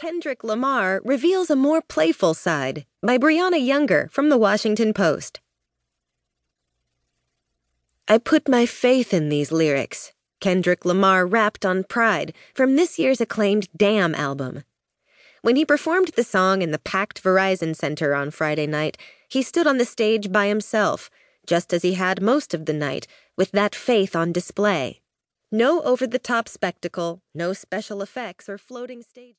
Kendrick Lamar reveals a more playful side by Briana Younger from The Washington Post. I put my faith in these lyrics, Kendrick Lamar rapped on Pride from this year's acclaimed Damn album. When he performed the song in the packed Verizon Center on Friday night, he stood on the stage by himself, just as he had most of the night, with that faith on display. No over the top spectacle, no special effects or floating stage.